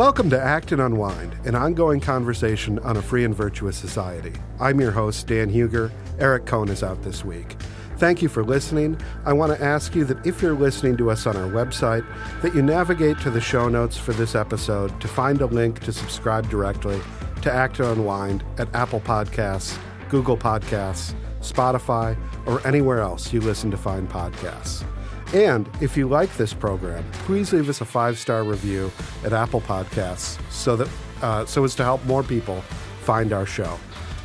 Welcome to Acton Unwind, an ongoing conversation on a free and virtuous society. I'm your host, Dan Hugger. Eric Kohn is out this week. Thank you for listening. I want to ask you that if you're listening to us on our website, that you navigate to the show notes for this episode to find a link to subscribe directly to Acton Unwind at Apple Podcasts, Google Podcasts, Spotify, or anywhere else you listen to find podcasts. And if you like this program, please leave us a five star review at Apple Podcasts so that uh, so as to help more people find our show.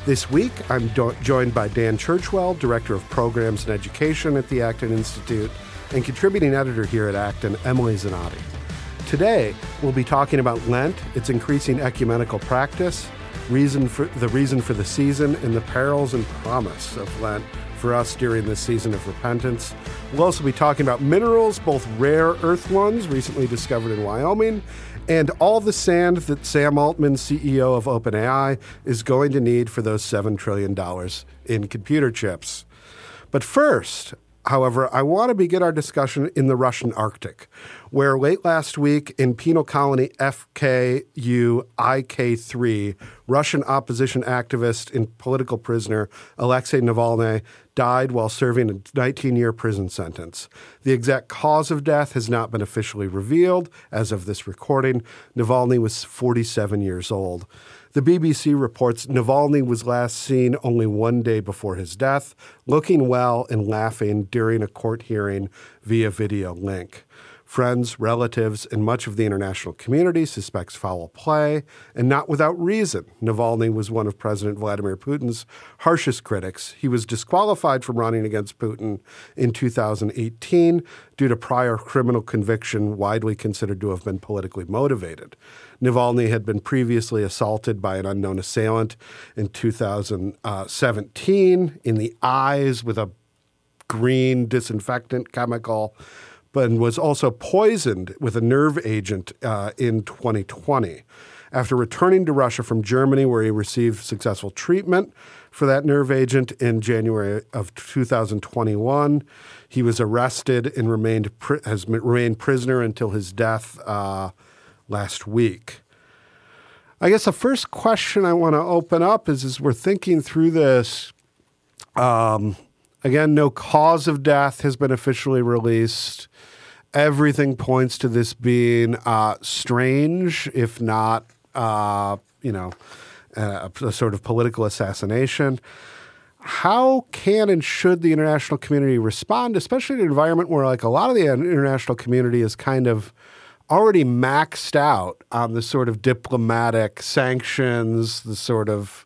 This week, I'm do- joined by Dan Churchwell, Director of Programs and Education at the Acton Institute, and contributing editor here at Acton, Emily Zanotti. Today, we'll be talking about Lent, its increasing ecumenical practice, reason for the reason for the season, and the perils and promise of Lent for us during this season of repentance. We'll also be talking about minerals, both rare earth ones recently discovered in Wyoming, and all the sand that Sam Altman, CEO of OpenAI, is going to need for those $7 trillion in computer chips. But first, however, I want to begin our discussion in the Russian Arctic, where late last week in penal colony FKU IK3, Russian opposition activist and political prisoner Alexei Navalny died while serving a 19 year prison sentence. The exact cause of death has not been officially revealed as of this recording. Navalny was 47 years old. The BBC reports Navalny was last seen only one day before his death, looking well and laughing during a court hearing via video link. Friends, relatives, and much of the international community suspects foul play, and not without reason. Navalny was one of President Vladimir Putin's harshest critics. He was disqualified from running against Putin in 2018 due to prior criminal conviction widely considered to have been politically motivated. Navalny had been previously assaulted by an unknown assailant in 2017 in the eyes with a green disinfectant chemical but was also poisoned with a nerve agent uh, in 2020. After returning to Russia from Germany, where he received successful treatment for that nerve agent in January of 2021, he was arrested and remained has remained prisoner until his death uh, last week. I guess the first question I want to open up is as we're thinking through this. Um, again, no cause of death has been officially released everything points to this being uh, strange, if not, uh, you know, a, a, sort of political assassination. How can and should the international community respond, especially in an environment where, like, a lot of the international community is kind of already maxed out on the sort of diplomatic sanctions, the sort of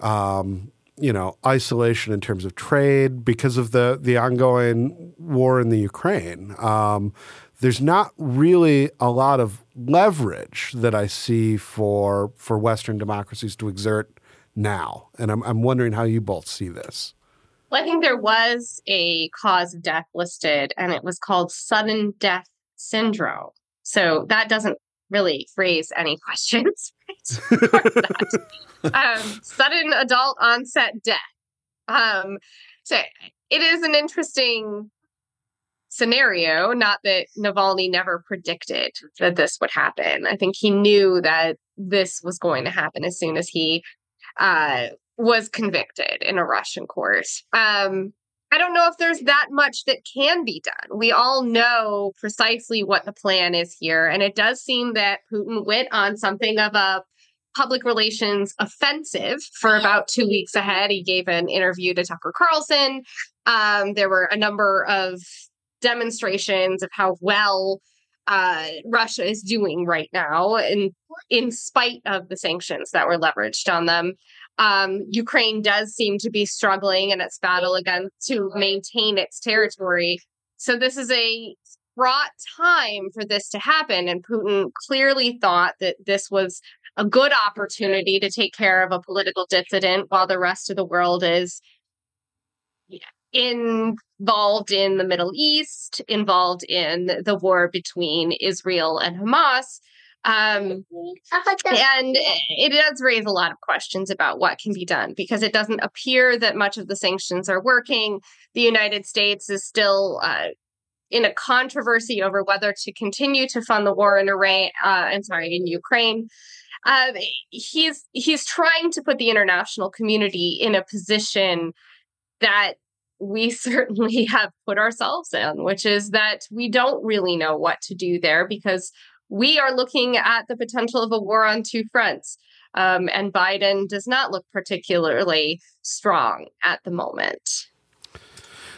um, you know isolation in terms of trade because of the the ongoing war in the Ukraine. Um, there's not really a lot of leverage that I see for for Western democracies to exert now, and I'm I'm wondering how you both see this. Well, I think there was a cause of death listed, and it was called sudden death syndrome. So that doesn't really raise any questions. um, sudden adult onset death. Um, so it is an interesting scenario. Not that Navalny never predicted that this would happen. I think he knew that this was going to happen as soon as he uh, was convicted in a Russian court. Um, I don't know if there's that much that can be done. We all know precisely what the plan is here. And it does seem that Putin went on something of a public relations offensive for about two weeks ahead. He gave an interview to Tucker Carlson. Um, there were a number of demonstrations of how well uh, Russia is doing right now, in in spite of the sanctions that were leveraged on them. Um, Ukraine does seem to be struggling in its battle again to maintain its territory. So this is a fraught time for this to happen. And Putin clearly thought that this was a good opportunity to take care of a political dissident while the rest of the world is involved in the Middle East, involved in the war between Israel and Hamas. Um, and it does raise a lot of questions about what can be done because it doesn't appear that much of the sanctions are working. The United States is still uh, in a controversy over whether to continue to fund the war in Iran. Uh, I'm sorry, in Ukraine. Uh, he's he's trying to put the international community in a position that we certainly have put ourselves in, which is that we don't really know what to do there because we are looking at the potential of a war on two fronts. Um, and Biden does not look particularly strong at the moment.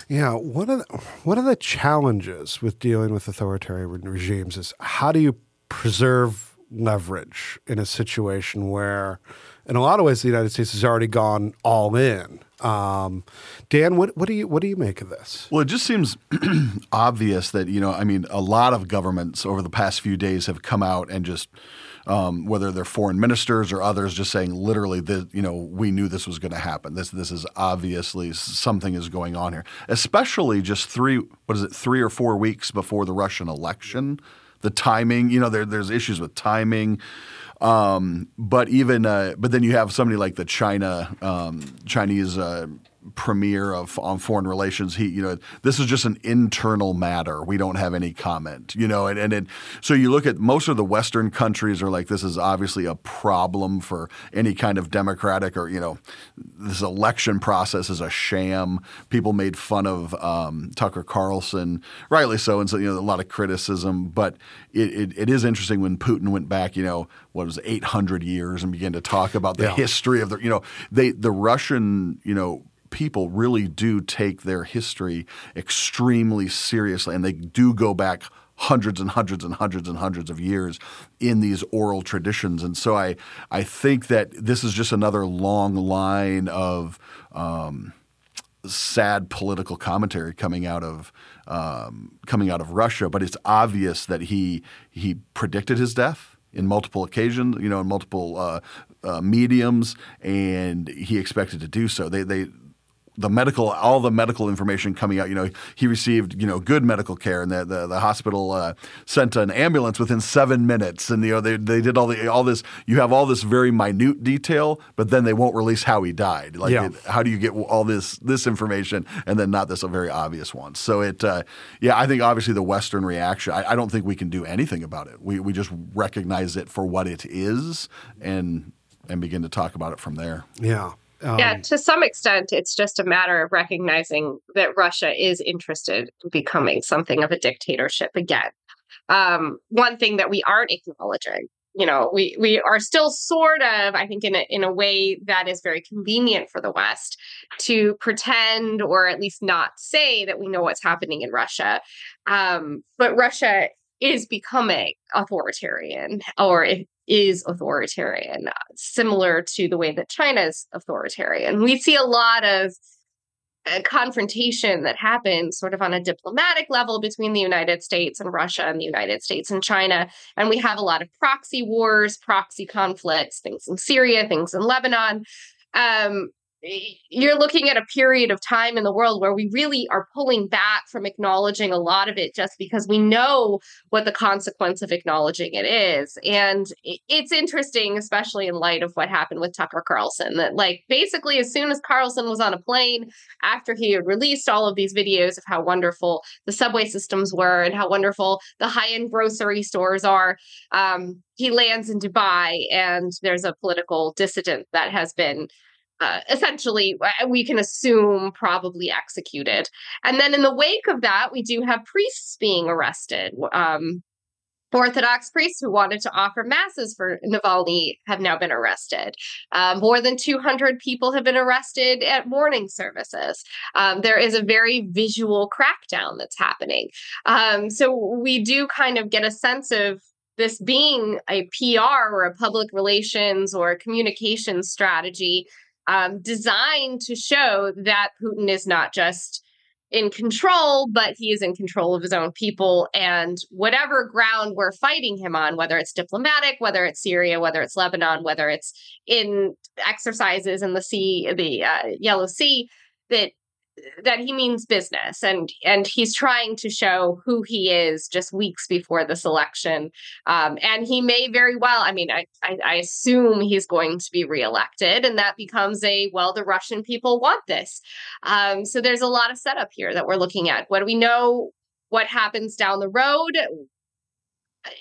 Yeah, one of the, one of the challenges with dealing with authoritarian regimes is how do you preserve leverage in a situation where, in a lot of ways, the United States has already gone all in. Um, Dan, what, what do you what do you make of this? Well, it just seems obvious that you know, I mean, a lot of governments over the past few days have come out and just um, whether they're foreign ministers or others, just saying literally that you know we knew this was going to happen. This this is obviously something is going on here, especially just three what is it three or four weeks before the Russian election. The timing, you know, there, there's issues with timing. Um, but even uh, but then you have somebody like the China um, Chinese uh, premier of on foreign relations he you know this is just an internal matter we don't have any comment you know and and it, so you look at most of the western countries are like this is obviously a problem for any kind of democratic or you know this election process is a sham people made fun of um, Tucker Carlson rightly so and so you know a lot of criticism but it, it, it is interesting when Putin went back you know what was it, 800 years and began to talk about the yeah. history of the you know they the Russian you know people really do take their history extremely seriously, and they do go back hundreds and hundreds and hundreds and hundreds of years in these oral traditions. And so I I think that this is just another long line of um, sad political commentary coming out of um, coming out of Russia. But it's obvious that he he predicted his death in multiple occasions, you know, in multiple uh, uh, mediums, and he expected to do so. They they the medical, all the medical information coming out. You know, he received you know good medical care, and the the, the hospital uh, sent an ambulance within seven minutes, and you know they, they did all the all this. You have all this very minute detail, but then they won't release how he died. Like, yeah. it, how do you get all this this information and then not this a very obvious one? So it, uh, yeah, I think obviously the Western reaction. I, I don't think we can do anything about it. We we just recognize it for what it is, and and begin to talk about it from there. Yeah. Um, yeah, to some extent, it's just a matter of recognizing that Russia is interested in becoming something of a dictatorship again. Um, one thing that we aren't acknowledging, you know, we we are still sort of, I think, in a in a way that is very convenient for the West to pretend or at least not say that we know what's happening in Russia. Um, but Russia is becoming authoritarian, or if is authoritarian, similar to the way that China is authoritarian. We see a lot of uh, confrontation that happens sort of on a diplomatic level between the United States and Russia and the United States and China. And we have a lot of proxy wars, proxy conflicts, things in Syria, things in Lebanon. Um, you're looking at a period of time in the world where we really are pulling back from acknowledging a lot of it just because we know what the consequence of acknowledging it is. And it's interesting, especially in light of what happened with Tucker Carlson, that, like, basically, as soon as Carlson was on a plane, after he had released all of these videos of how wonderful the subway systems were and how wonderful the high end grocery stores are, um, he lands in Dubai and there's a political dissident that has been uh, essentially, uh, we can assume probably executed. And then in the wake of that, we do have priests being arrested. Um, Orthodox priests who wanted to offer masses for Navalny have now been arrested. Um, more than 200 people have been arrested at morning services. Um, there is a very visual crackdown that's happening. Um, so we do kind of get a sense of this being a PR or a public relations or a communications strategy um, designed to show that Putin is not just in control, but he is in control of his own people. And whatever ground we're fighting him on, whether it's diplomatic, whether it's Syria, whether it's Lebanon, whether it's in exercises in the sea, the uh, Yellow Sea, that that he means business and and he's trying to show who he is just weeks before this election um, and he may very well i mean I, I, I assume he's going to be reelected and that becomes a well the russian people want this. Um, so there's a lot of setup here that we're looking at. What do we know what happens down the road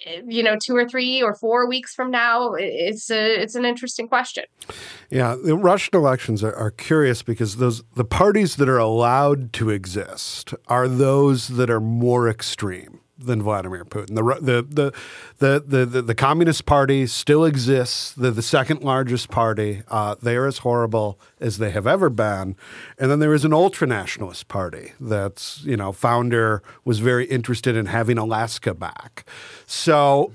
Eh, you know two or three or four weeks from now it's a it's an interesting question. Yeah the russian elections are, are, curious because those the parties that are allowed to exist are those that are more extreme than Vladimir Putin. The the the the the, the Communist Party still exists. They're the second largest party. Uh, they are as horrible as they have ever been. And then there is an ultra-nationalist party that's you know founder was very interested in having Alaska back. So.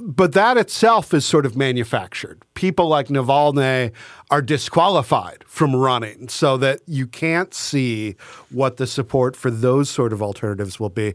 But that itself is sort of manufactured. People like Navalny are disqualified from running so that you can't see what the support for those sort of alternatives will be.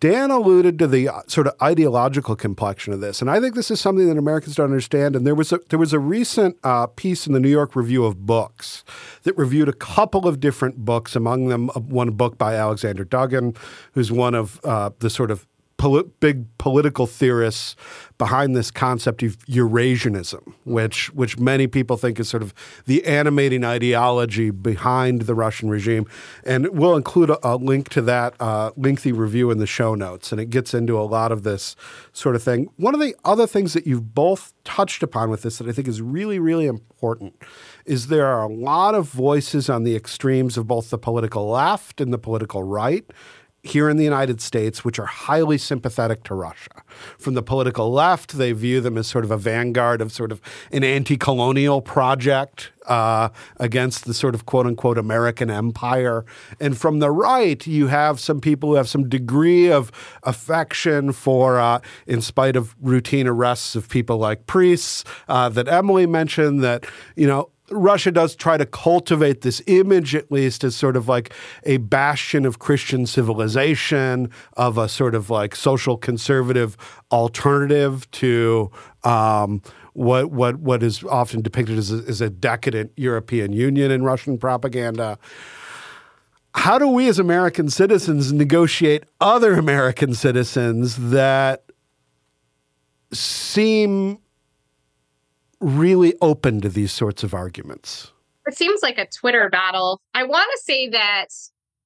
Dan alluded to the uh, sort of ideological complexion of this, and I think this is something that Americans don't understand. And there was a, there was a recent uh, piece in the New York Review of Books that reviewed a couple of different books, among them uh, one book by Alexander Dugin, who's one of uh, the sort of poli- big political theorists behind this concept of Eurasianism, which which many people think is sort of the animating ideology behind the Russian regime. And we'll include a, a link to that uh, lengthy review in the show notes, and it gets into a lot of this sort of thing. One of the other things that you've both touched upon with this that I think is really really important is there are a lot of voices on the extremes of both the political left and the political right here in the United States, which are highly sympathetic to Russia. From the political left, they view them as sort of a vanguard of sort of an anti colonial project uh, against the sort of quote unquote American empire. And from the right, you have some people who have some degree of affection for, uh, in spite of routine arrests of people like priests uh, that Emily mentioned, that, you know, Russia does try to cultivate this image, at least, as sort of like a bastion of Christian civilization, of a sort of like social conservative alternative to um, what what what is often depicted as a, as a decadent European Union in Russian propaganda. How do we as American citizens negotiate other American citizens that seem really open to these sorts of arguments? It seems like a Twitter battle. I want to say that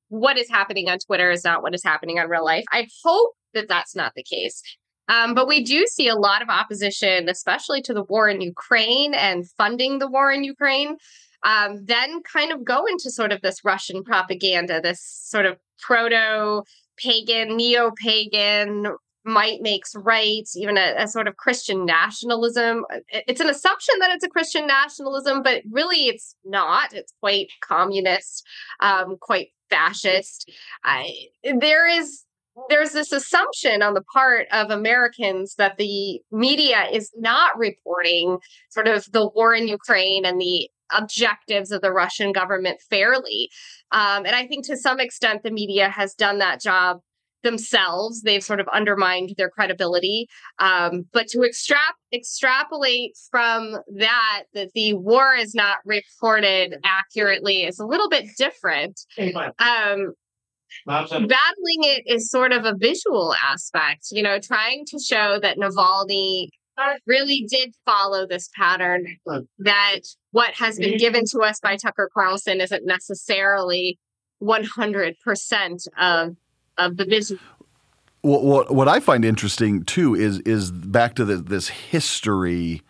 what is happening on Twitter is not what is happening on real life. I hope that that's not the case. Um, but we do see a lot of opposition, especially to the war in Ukraine and funding the war in Ukraine. Um, then kind of go into sort of this Russian propaganda, this sort of proto pagan, neo pagan might makes right, even a, a, sort of Christian nationalism. It's an assumption that it's a Christian nationalism, but really it's not. It's quite communist, um, quite fascist. I, there is there's this assumption on the part of Americans that the media is not reporting sort of the war in Ukraine and the objectives of the Russian government fairly. Um, and I think to some extent the media has done that job themselves they've sort of undermined their credibility. Um, but to extra- extrapolate from that that the war is not reported accurately is a little bit different. Um, battling it is sort of a visual aspect you know trying to show that navalny really did follow this pattern that what has been given to us by tucker carlson isn't necessarily 100% of of the business. What, what, what I find interesting too is is back to the, this history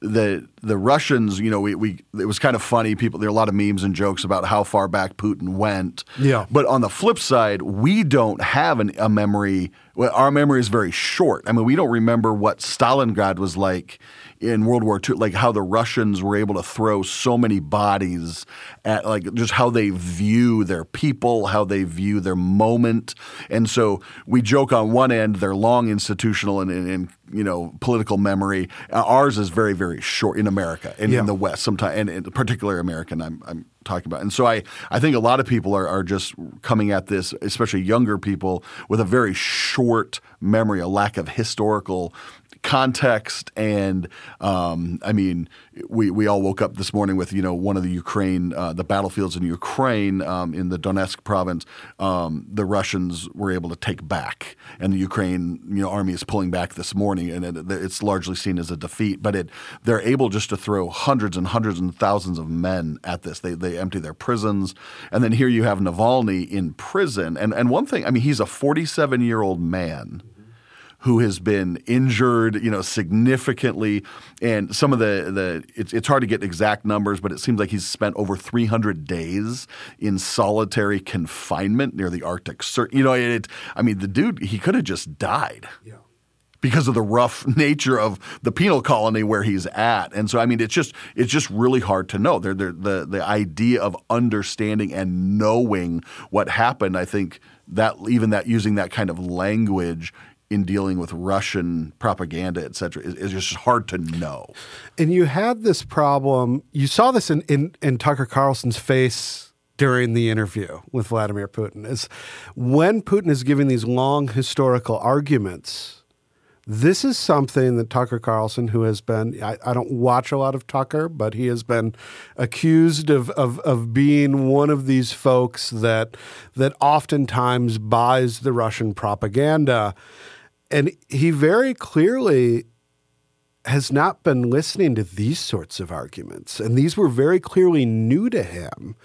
the the Russians, you know, we, we it was kind of funny. People there are a lot of memes and jokes about how far back Putin went. Yeah. But on the flip side, we don't have an, a memory. Well, our memory is very short. I mean, we don't remember what Stalingrad was like in World War II, like how the Russians were able to throw so many bodies at like just how they view their people, how they view their moment. And so we joke on one end, they're long institutional and, and, and you know, political memory. Uh, ours is very, very short in America and yeah. in the West sometimes, and, and particularly American, I'm, I'm talking about. And so I, I think a lot of people are, are just coming at this, especially younger people, with a very short memory, a lack of historical context and um, I mean we we all woke up this morning with you know one of the Ukraine uh, the battlefields in Ukraine um, in the Donetsk province um, the Russians were able to take back. And the Ukraine you know army is pulling back this morning and it, it's largely seen as a defeat but it they're able just to throw hundreds and hundreds and thousands of men at this. They they empty their prisons. And then here you have Navalny in prison. And and one thing I mean he's a 47 year old man who has been injured, you know, significantly. And some of the the it's, it's hard to get exact numbers, but it seems like he's spent over 300 days in solitary confinement near the Arctic Circle. You know, it, I mean, the dude he could have just died. Yeah because of the rough nature of the penal colony where he's at. And so, I mean, it's just it's just really hard to know. They're, they're, the the idea of understanding and knowing what happened, I think that even that using that kind of language in dealing with Russian propaganda, et cetera, is, is, just hard to know. And you had this problem. You saw this in, in, in Tucker Carlson's face during the interview with Vladimir Putin. Is when Putin is giving these long historical arguments. This is something that Tucker Carlson, who has been, I, I, don't watch a lot of Tucker, but he has been accused of, of, of being one of these folks that, that oftentimes buys the Russian propaganda and he very clearly has not been listening to these sorts of arguments. And these were very clearly new to him.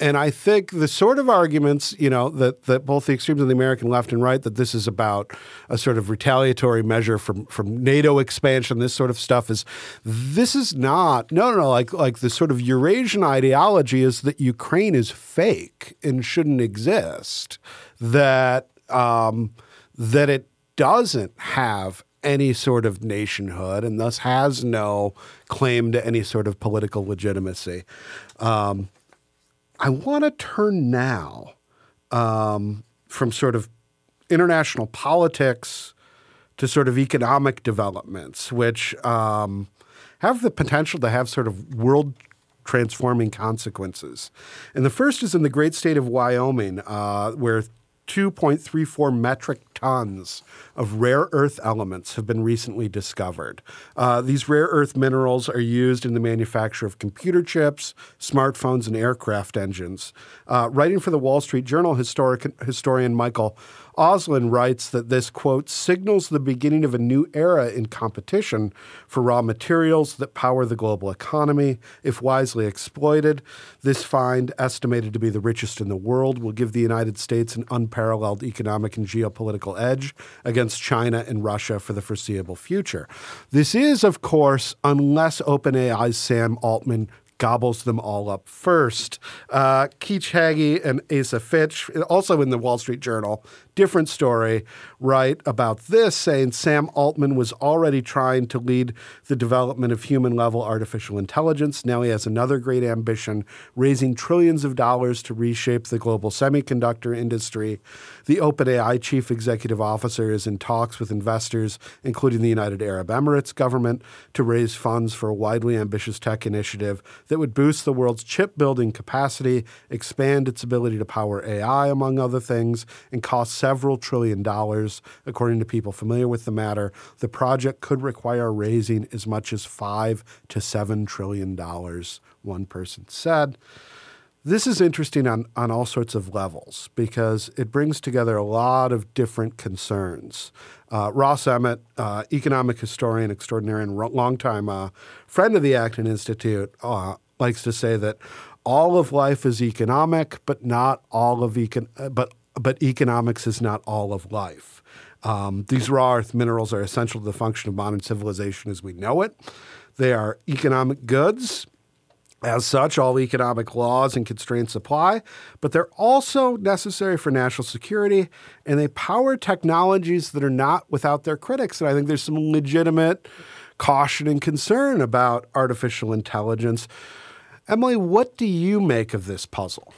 And I think the sort of arguments, you know, that, that both the extremes of the American left and right, that this is about a sort of retaliatory measure from, from NATO expansion, this sort of stuff is this is not no no no like like the sort of Eurasian ideology is that Ukraine is fake and shouldn't exist. That um, that it doesn't have any sort of nationhood and thus has no claim to any sort of political legitimacy. Um, I want to turn now um, from sort of international politics to sort of economic developments, which um, have the potential to have sort of world transforming consequences. And the first is in the great state of Wyoming, uh, where 2.34 metric tons of rare earth elements have been recently discovered. Uh, these rare earth minerals are used in the manufacture of computer chips, smartphones, and aircraft engines. Uh, writing for the Wall Street Journal, historic, historian Michael Auslin writes that this, quote, signals the beginning of a new era in competition for raw materials that power the global economy. If wisely exploited, this find, estimated to be the richest in the world, will give the United States an unparalleled economic and geopolitical edge against China and Russia for the foreseeable future. This is, of course, unless OpenAI's Sam Altman gobbles them all up first. Uh, Keach and Asa Fitch, also in the Wall Street Journal, different story, write about this, saying Sam Altman was already trying to lead the development of human level artificial intelligence. Now he has another great ambition, raising trillions of dollars to reshape the global semiconductor industry. The OpenAI chief executive officer is in talks with investors, including the United Arab Emirates government, to raise funds for a widely ambitious tech initiative that would boost the world's chip building capacity, expand its ability to power AI, among other things, and cost several trillion dollars. According to people familiar with the matter, the project could require raising as much as five to seven trillion dollars, one person said. This is interesting on, on all sorts of levels because it brings together a lot of different concerns. Uh, Ross Emmett, uh, economic historian extraordinary and longtime uh, friend of the Acton Institute, uh, likes to say that all of life is economic, but not all of econ- but but economics is not all of life. Um, these rare earth minerals are essential to the function of modern civilization as we know it. They are economic goods. As such, all economic laws and constraints apply, but they're also necessary for national security and they power technologies that are not without their critics. And I think there's some legitimate caution and concern about artificial intelligence. Emily, what do you make of this puzzle?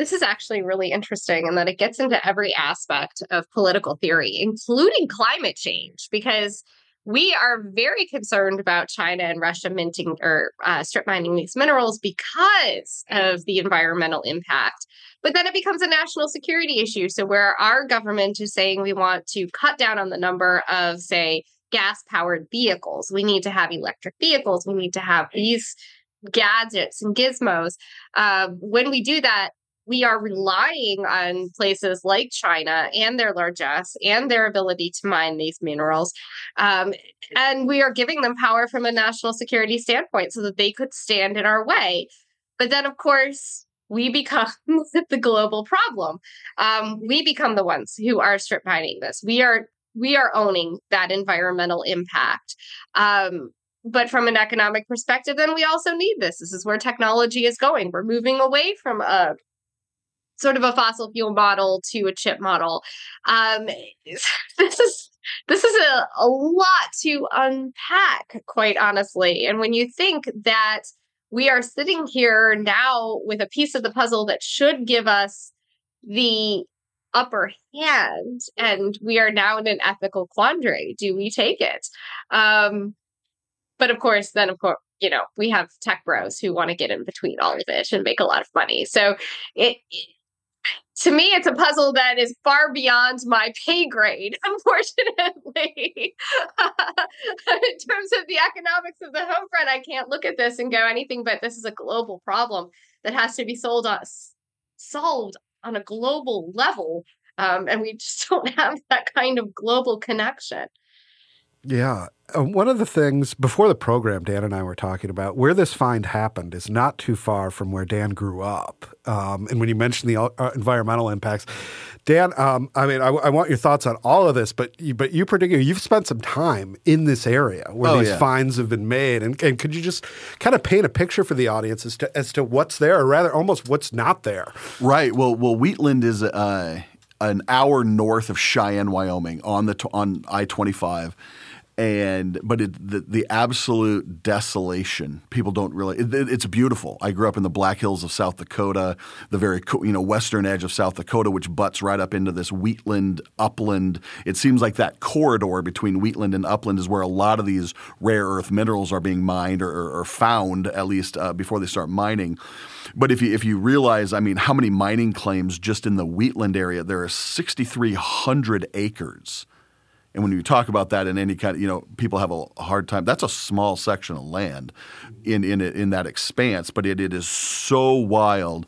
This is actually really interesting in that it gets into every aspect of political theory, including climate change, because we are very concerned about China and Russia minting or uh, strip mining these minerals because of the environmental impact. But then it becomes a national security issue. So, where our government is saying we want to cut down on the number of, say, gas powered vehicles. We need to have electric vehicles. We need to have these gadgets and gizmos. Uh, when we do that, we are relying on places like China and their largesse and their ability to mine these minerals. Um, and we are giving them power from a national security standpoint so that they could stand in our way. But then, of course, we become the global problem. Um, we become the ones who are strip mining this. We are we are owning that environmental impact. Um, but from an economic perspective, then we also need this. This is where technology is going. We're moving away from a sort of a fossil fuel model to a chip model. Um, this is this is a, a lot to unpack, quite honestly. And when you think that we are sitting here now with a piece of the puzzle that should give us the upper hand, and we are now in an ethical quandary. Do we take it? Um, but of course, then of course, you know, we have tech bros who want to get in between all of it and make a lot of money. So it, it to me, it's a puzzle that is far beyond my pay grade, unfortunately. in terms of the economics of the home front, I can't look at this and go anything but this is a global problem that has to be sold on, solved on a global level. Um, and we just don't have that kind of global connection. Yeah. Uh, one of the things before the program, Dan and I were talking about where this find happened is not too far from where Dan grew up. Um, and when you mentioned the uh, environmental impacts, Dan, um, I mean, I, I, want your thoughts on all of this, but you, but you particularly, you've spent some time in this area where oh, these yeah. finds have been made, and, and could you just kind of paint a picture for the audience as to as to what's there, or rather, almost what's not there? Right. Well, well, Wheatland is uh, an hour north of Cheyenne, Wyoming, on the on I twenty five and but it, the the absolute desolation people don't really it, it, it's beautiful i grew up in the black hills of south dakota the very you know western edge of south dakota which butts right up into this wheatland upland it seems like that corridor between wheatland and upland is where a lot of these rare earth minerals are being mined or, or, or found at least uh, before they start mining but if you if you realize, I mean, how many mining claims just in the Wheatland area? There are 6,300 acres and when you talk about that in any kind of, you know, people have a hard time. That's a small section of land in in in that expanse, but it, it is so wild.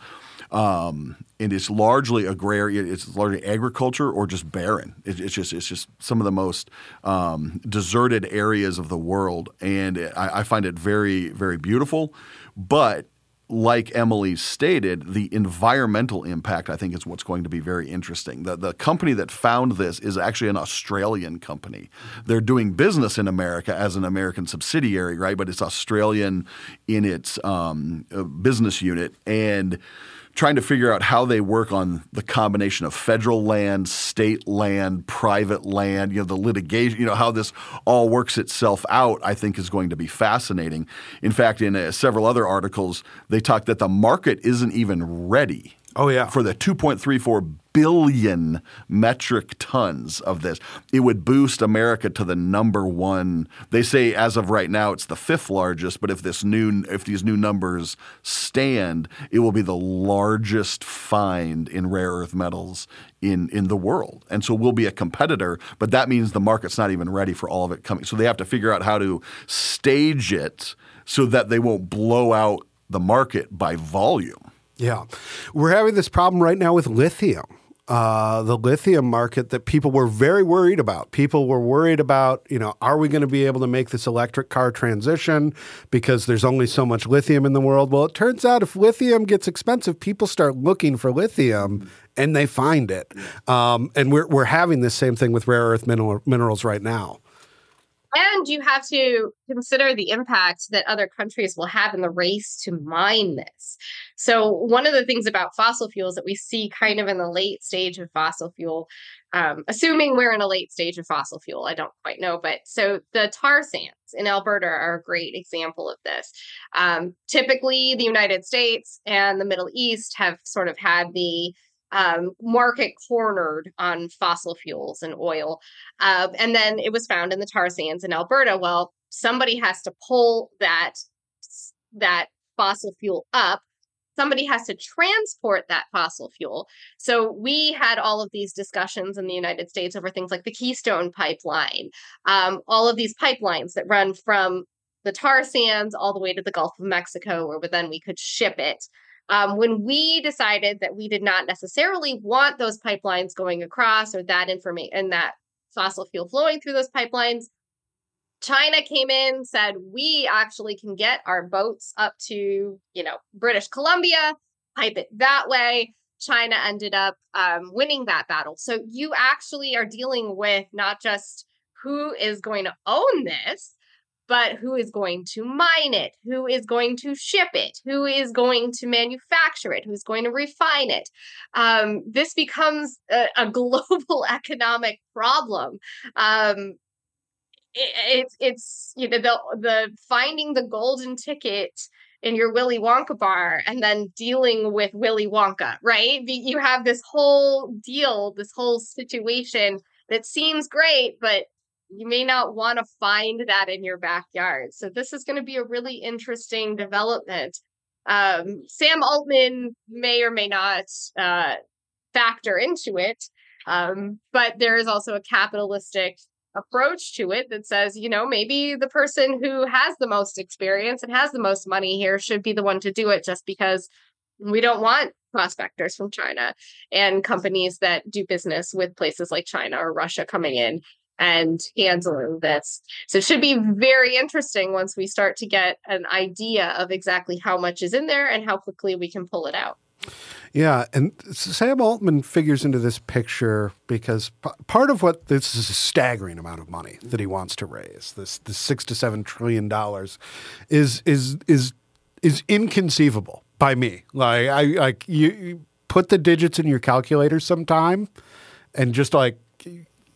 Um, and it's largely agrarian. It's largely agriculture or just barren. It, it's just it's just some of the most um, deserted areas of the world, and I, I find it very very beautiful. But like Emily stated, the environmental impact, I think, is what's going to be very interesting. The, the company that found this is actually an Australian company. They're doing business in America as an American subsidiary, right? But it's Australian in its um, uh, business unit. And trying to figure out how they work on the combination of federal land, state land, private land, you know, the litigation, you know, how this all works itself out, I think is going to be fascinating. In fact, in uh, several other articles, they talk that the market isn't even ready Oh yeah. For the 2.34 billion metric tons of this, it would boost America to the number one. They say as of right now it's the fifth largest, but if this new if these new numbers stand, it will be the largest find in rare earth metals in in the world. And so we'll be a competitor, but that means the market's not even ready for all of it coming. So they have to figure out how to stage it so that they won't blow out the market by volume. Yeah. We're having this problem right now with lithium. Uh, the lithium market that people were very worried about. People were worried about, you know, are we going to be able to make this electric car transition because there's only so much lithium in the world? Well, it turns out if lithium gets expensive, people start looking for lithium and they find it. Um, and we're, we're having this same thing with rare earth mineral, minerals right now. And you have to consider the impact that other countries will have in the race to mine this. So, one of the things about fossil fuels that we see kind of in the late stage of fossil fuel, um, assuming we're in a late stage of fossil fuel, I don't quite know, but so the tar sands in Alberta are a great example of this. Um, typically, the United States and the Middle East have sort of had the um, market cornered on fossil fuels and oil. Uh, and then it was found in the tar sands in Alberta. Well, somebody has to pull that that fossil fuel up somebody has to transport that fossil fuel. So we had all of these discussions in the United States over things like the Keystone Pipeline, um, all of these pipelines that run from the tar sands all the way to the Gulf of Mexico, where then we could ship it. Um, when we decided that we did not necessarily want those pipelines going across or that information and that fossil fuel flowing through those pipelines, China came in, said we actually can get our boats up to, you know, British Columbia, pipe it that way. China ended up um, winning that battle. So you actually are dealing with not just who is going to own this, but who is going to mine it, who is going to ship it, who is going to manufacture it, who's going to refine it. Um, this becomes a, a global economic problem. Um, it, it's it's you know the the finding the golden ticket in your Willy Wonka bar and then dealing with Willy Wonka, right? You have this whole deal, this whole situation that seems great, but you may not want to find that in your backyard. So this is going to be a really interesting development. Um, Sam Altman may or may not uh, factor into it, um, but there is also a capitalistic approach to it that says, you know, maybe the person who has the most experience and has the most money here should be the one to do it just because we don't want prospectors from China and companies that do business with places like China or Russia coming in and handling this. So it should be very interesting once we start to get an idea of exactly how much is in there and how quickly we can pull it out. Yeah, and Sam Altman figures into this picture because p- part of what this is a staggering amount of money that he wants to raise. This the six to seven trillion dollars is is is is inconceivable by me. Like I like you, you put the digits in your calculator sometime, and just like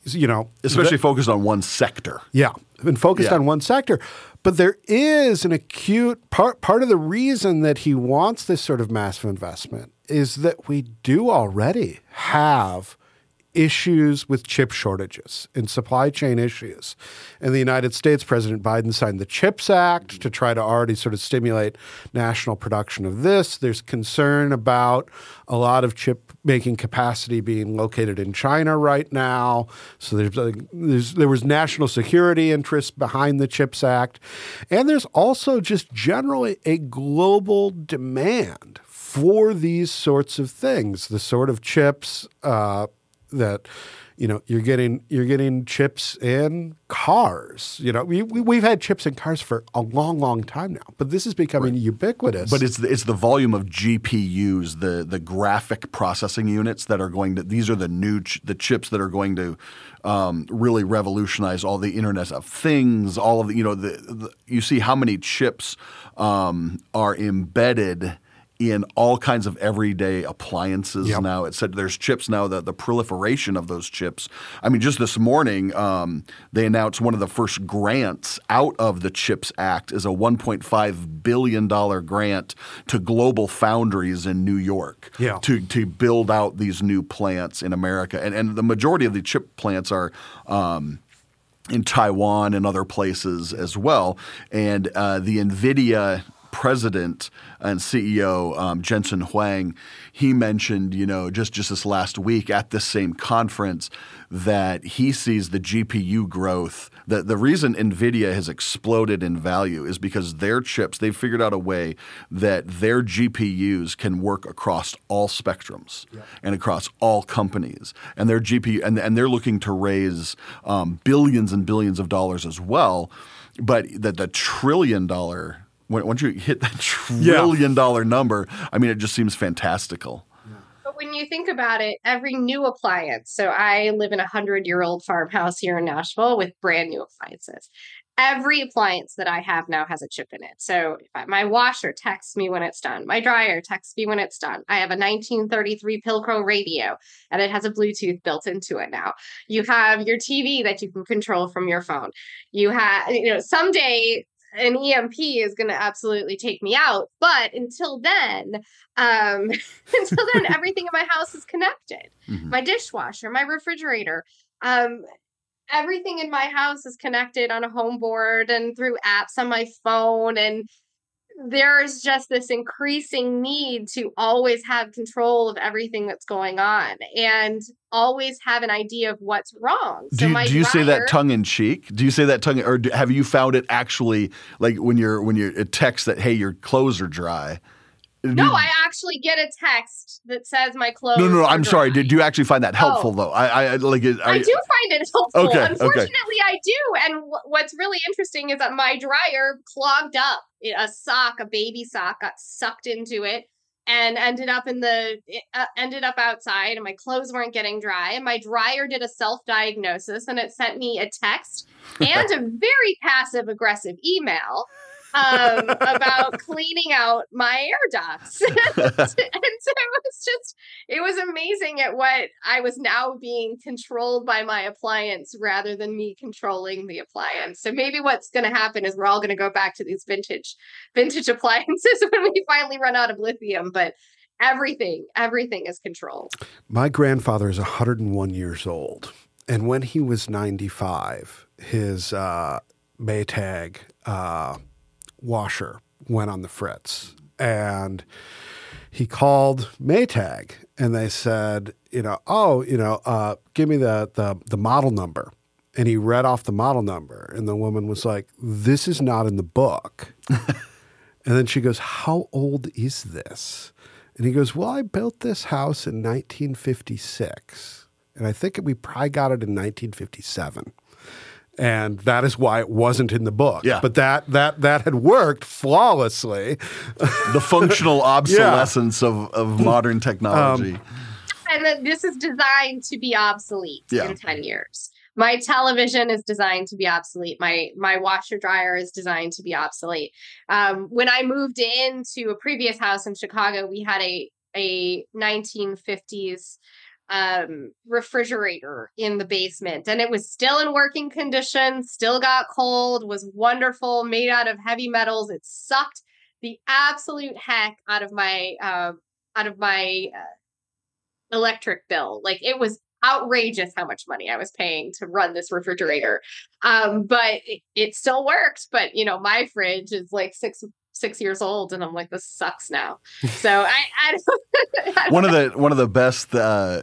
you know, especially focused on one sector. Yeah, and focused yeah. on one sector. But there is an acute part. Part of the reason that he wants this sort of massive investment is that we do already have issues with chip shortages and supply chain issues. In the United States, President Biden signed the CHIPS Act to try to already sort of stimulate national production of this. There's concern about a lot of chip making capacity being located in China right now. So there's, uh, there's there was national security interest behind the CHIPS Act. And there's also just generally a global demand for these sorts of things, the sort of chips uh, that you know you're getting you're getting chips in cars you know we, we have had chips in cars for a long long time now but this is becoming right. ubiquitous but it's the, it's the volume of GPUs the the graphic processing units that are going to these are the new ch- the chips that are going to um, really revolutionize all the internet of things all of the you know the, the you see how many chips um, are embedded in all kinds of everyday appliances yep. now. It said there's chips now. The, the proliferation of those chips. I mean, just this morning, um, they announced one of the first grants out of the CHIPS Act is a 1.5 billion dollar grant to GlobalFoundries in New York yeah. to to build out these new plants in America. And and the majority of the chip plants are. Um, in Taiwan and other places as well. And uh, the NVIDIA president and CEO um, Jensen Huang, he mentioned, you know, just just this last week at this same conference that he sees the GPU growth. That the reason Nvidia has exploded in value is because their chips they've figured out a way that their GPUs can work across all spectrums yeah. and across all companies, and their GPU and and they're looking to raise um, billions and billions of dollars as well. But that the trillion dollar once you hit that trillion dollar number, I mean, it just seems fantastical. But when you think about it, every new appliance, so I live in a hundred year old farmhouse here in Nashville with brand new appliances. Every appliance that I have now has a chip in it. So my washer texts me when it's done. My dryer texts me when it's done. I have a 1933 Philco radio and it has a Bluetooth built into it now. You have your TV that you can control from your phone. You have, you know, someday an EMP is going to absolutely take me out. But until then, um, until then, everything in my house is connected. Mm-hmm. My dishwasher, my refrigerator, um, everything in my house is connected on a home board and through apps on my phone. And there's just this increasing need to always have control of everything that's going on and always have an idea of what's wrong. do you, do you say that tongue in cheek? Do you say that tongue, or do, have you found it actually like when you're when you're it texts that hey your clothes are dry? No, I actually get a text that says my clothes. no, no, no. I'm sorry. Did you actually find that helpful Oh. though? I, I like it. I do find it helpful. Okay, okay. Unfortunately, I do. And w- what's really interesting is that my dryer clogged up. It- A sock, a baby sock, got sucked into it and ended up in the uh, ended up outside, and my clothes weren't getting dry. And my dryer did a self diagnosis, and it sent me a text and a very passive aggressive email. Um, about cleaning out my air ducts. and so it was just, it was amazing at what I was now being controlled by my appliance rather than me controlling the appliance. So maybe what's going to happen is we're all going to go back to these vintage, vintage appliances when we finally run out of lithium. But everything, everything is controlled. My grandfather is 101 years old. And when he was 95, his uh, Maytag uh, washer went on the fritz. And he called Maytag and they said, you know, oh, you know, uh, give me the, the, the model number. And he read off the model number. And the woman was like, this is not in the book. and then she goes, how old is this? And he goes, Well, I built this house in 1956. And I think we probably got it in 1957. And that is why it wasn't in the book. Yeah. But that that that had worked flawlessly. the functional obsolescence of, of modern technology. And then this is designed to be obsolete Yeah. in 10 years. My television is designed to be obsolete. My my washer dryer is designed to be obsolete. Um, when I moved into a previous house in Chicago, we had a a 1950s um, refrigerator in the basement, and it was still in working condition. Still got cold. Was wonderful. Made out of heavy metals. It sucked the absolute heck out of my uh, out of my uh, electric bill. Like it was outrageous how much money I was paying to run this refrigerator. Um, but it, it still worked. But you know, my fridge is like six six years old, and I'm like, this sucks now. So I, I don't. I one of the one of the best uh,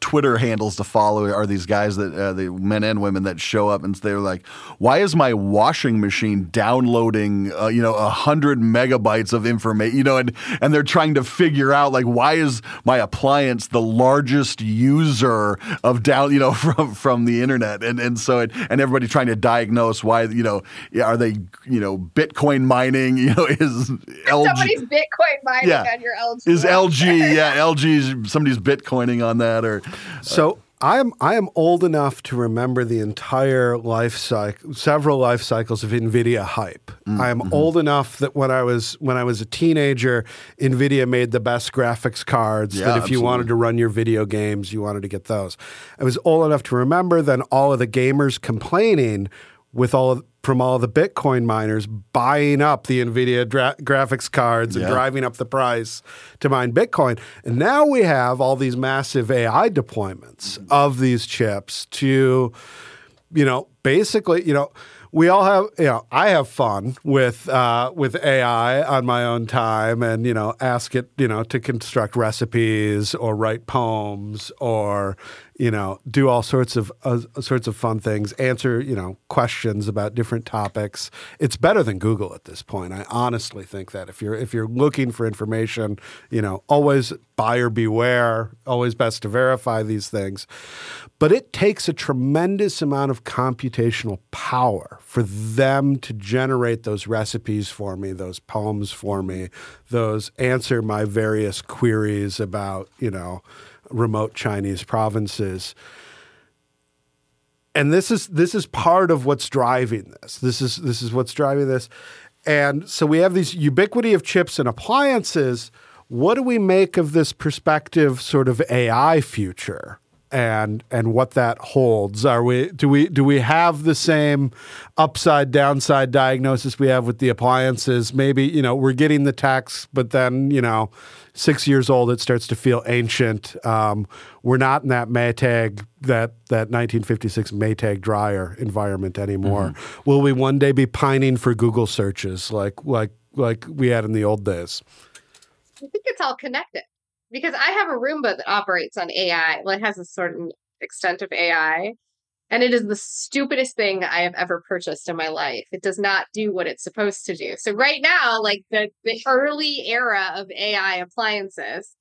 Twitter handles to follow are these guys that uh, the men and women that show up and they're like, "Why is my washing machine downloading uh, you know a hundred megabytes of information?" You know, and and they're trying to figure out like why is my appliance the largest user of down you know from from the internet, and and so it, and everybody trying to diagnose why you know are they you know Bitcoin mining? You know, is LG Somebody's Bitcoin mining Yeah. on your LG. is LG yeah LG's somebody's Bitcoining on that or So I am I am old enough to remember the entire life cycle, several life cycles of Nvidia hype. Mm, I am mm-hmm. old enough that when I was when I was a teenager, Nvidia made the best graphics cards. Yeah, that if you wanted to run your video games, you wanted to get those. I was old enough to remember then all of the gamers complaining with all of, from all the Bitcoin miners buying up the Nvidia dra- graphics cards and Yeah. driving up the price to mine Bitcoin. And now we have all these massive AI deployments of these chips to, you know, basically, you know, we all have, you know, I have fun with uh, with AI on my own time, and you know, ask it, you know, to construct recipes or write poems or you know, do all sorts of uh, sorts of fun things, answer you know questions about different topics. It's better than Google at this point. I honestly think that if you're if you're looking for information, you know, always buyer beware. Always best to verify these things. But it takes a tremendous amount of computational power for them to generate those recipes for me, those poems for me, those answer my various queries about you know remote Chinese provinces. And this is this is part of what's driving this. This is this is what's driving this. And so we have these ubiquity of chips and appliances. What do we make of this perspective sort of AI future? And and what that holds. Are we do we do we have the same upside downside diagnosis we have with the appliances? Maybe, you know, we're getting the tax, but then, you know, six years old, it starts to feel ancient. Um, we're not in that Maytag, that that 1956 Maytag dryer environment anymore. Will we one day be pining for Google searches like like like we had in the old days. I think it's all connected because I have a Roomba that operates on AI. Well, it has a certain extent of AI, and it is the stupidest thing I have ever purchased in my life. It does not do what it's supposed to do. So right now, like the, the early era of AI appliances,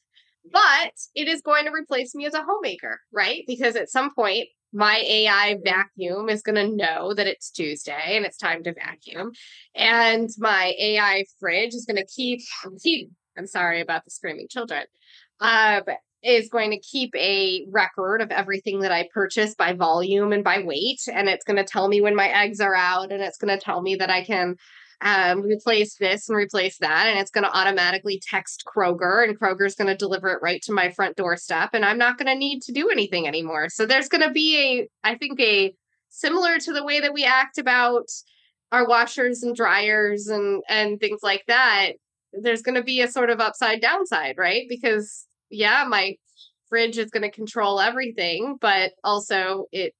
but it is going to replace me as a homemaker, right? Because at some point, my AI vacuum is going to know that it's Tuesday and it's time to vacuum. And my AI fridge is going to keep, keep, I'm sorry about the screaming children, uh, is going to keep a record of everything that I purchase by volume and by weight. And it's going to tell me when my eggs are out and it's going to tell me that I can um, replace this and replace that. And it's going to automatically text Kroger, and Kroger's going to deliver it right to my front doorstep. And I'm not going to need to do anything anymore. So there's going to be a, I think, a similar to the way that we act about our washers and dryers and and things like that there's going to be a sort of upside downside right because yeah my fridge is going to control everything but also it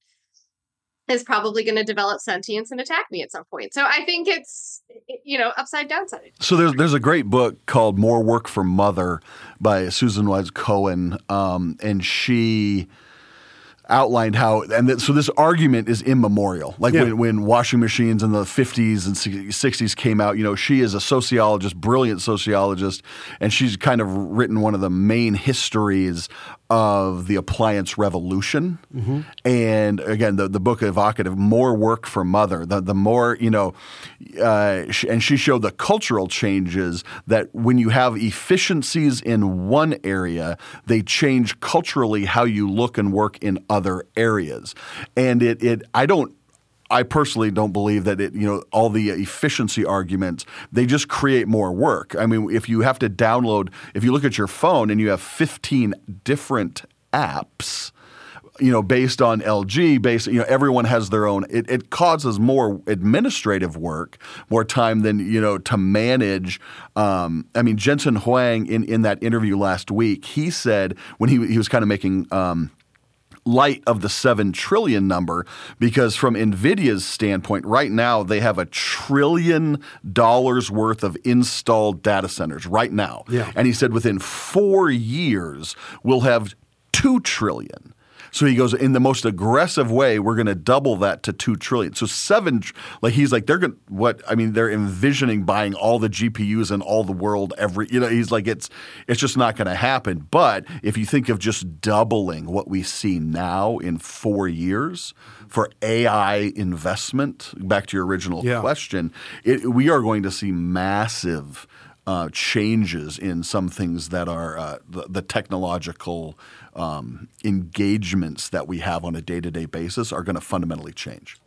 is probably going to develop sentience and attack me at some point. So I think it's you know upside downside. So there's there's a great book called More Work for Mother by Susan Wise Cohen, um, and she outlined how and so this argument is immemorial like yeah. when, when washing machines in the 50s and 60s came out you know she is a sociologist brilliant sociologist and she's kind of written one of the main histories of the appliance revolution. Mm-hmm. And again, the, the book evocative, more work for mother. The, the more, you know, uh, and she showed the cultural changes that when you have efficiencies in one area, they change culturally how you look and work in other areas. And it, it I don't I personally don't believe that it, you know, all the efficiency arguments, they just create more work. I mean, if you have to download, if you look at your phone and you have 15 different apps, you know, based on LG, based, you know, everyone has their own. It, it, causes more administrative work, more time than you know to manage. Um, I mean, Jensen Huang in in that interview last week, he said when he he was kind of making. Um, light of the 7 trillion number because from Nvidia's standpoint right now they have a trillion dollars worth of installed data centers right now. Yeah. And he said within 4 years we'll have 2 trillion. So he goes in the most aggressive way. We're going to double that to two trillion. So seven, like he's like they're going what I mean. They're envisioning buying all the GPUs in all the world. Every you know, he's like it's it's just not going to happen. But if you think of just doubling what we see now in four years for AI investment, back to your original yeah. question, it, we are going to see massive. Uh, changes in some things that are uh, the, the, technological um, engagements that we have on a day to day basis are going to fundamentally change.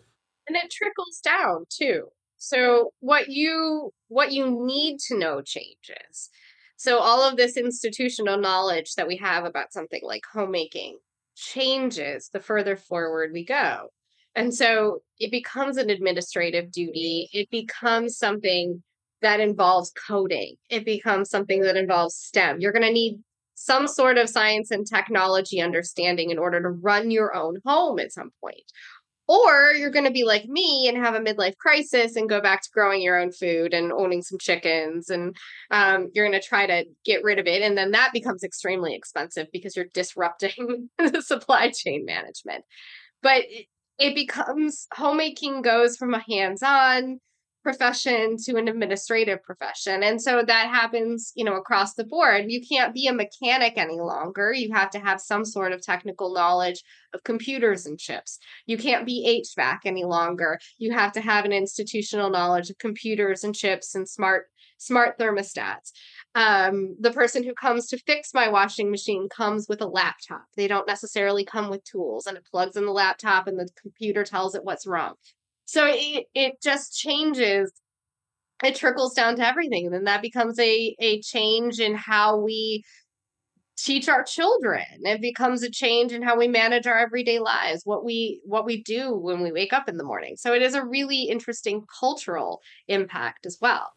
And it trickles down too. So what you what you need to know changes. So all of this institutional knowledge that we have about something like homemaking changes the further forward we go. And so it becomes an administrative duty. It becomes something that involves coding. It becomes something that involves STEM. You're going to need some sort of science and technology understanding in order to run your own home at some point. Or you're going to be like me and have a midlife crisis and go back to growing your own food and owning some chickens. And um, you're going to try to get rid of it. And then that becomes extremely expensive because you're disrupting the supply chain management. But it becomes homemaking goes from a hands on profession to an administrative profession. And so that happens, you know, across the board. You can't be a mechanic any longer. You have to have some sort of technical knowledge of computers and chips. You can't be HVAC any longer. You have to have an institutional knowledge of computers and chips and smart smart thermostats. Um, the person who comes to fix my washing machine comes with a laptop. They don't necessarily come with tools and it plugs in the laptop and the computer tells it what's wrong. So it, it just changes. It trickles down to everything. And then that becomes a, a change in how we teach our children. It becomes a change in how we manage our everyday lives, what we what we do when we wake up in the morning. So it is a really interesting cultural impact as well.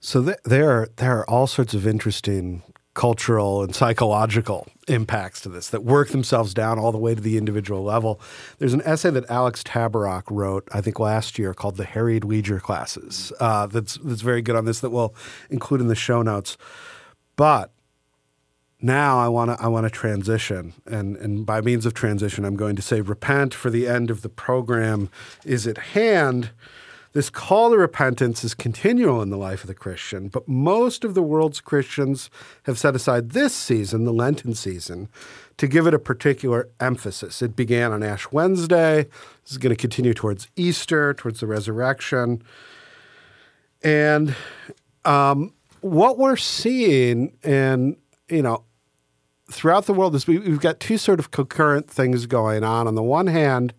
So th- there are there are all sorts of interesting cultural and psychological impacts to this that work themselves down all the way to the individual level. There's an essay that Alex Tabarrok wrote, I think last year, called "The Harried Leisure Classes." Uh, that's that's very good on this. That we'll include in the show notes. But now I want to I want to transition, and and by means of transition, I'm going to say, repent, for the end of the program is at hand. This call to repentance is continual in the life of the Christian, but most of the world's Christians have set aside this season, the Lenten season, to give it a particular emphasis. It began on Ash Wednesday. This is going to continue towards Easter, towards the resurrection. And um, what we're seeing, and you know, throughout the world is we, have got two sort of concurrent things going on. On the one hand,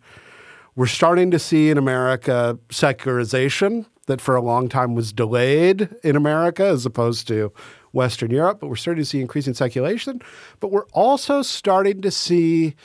we're starting to see in America secularization that for a long time was delayed in America as opposed to Western Europe, but we're starting to see increasing seculation. But we're also starting to see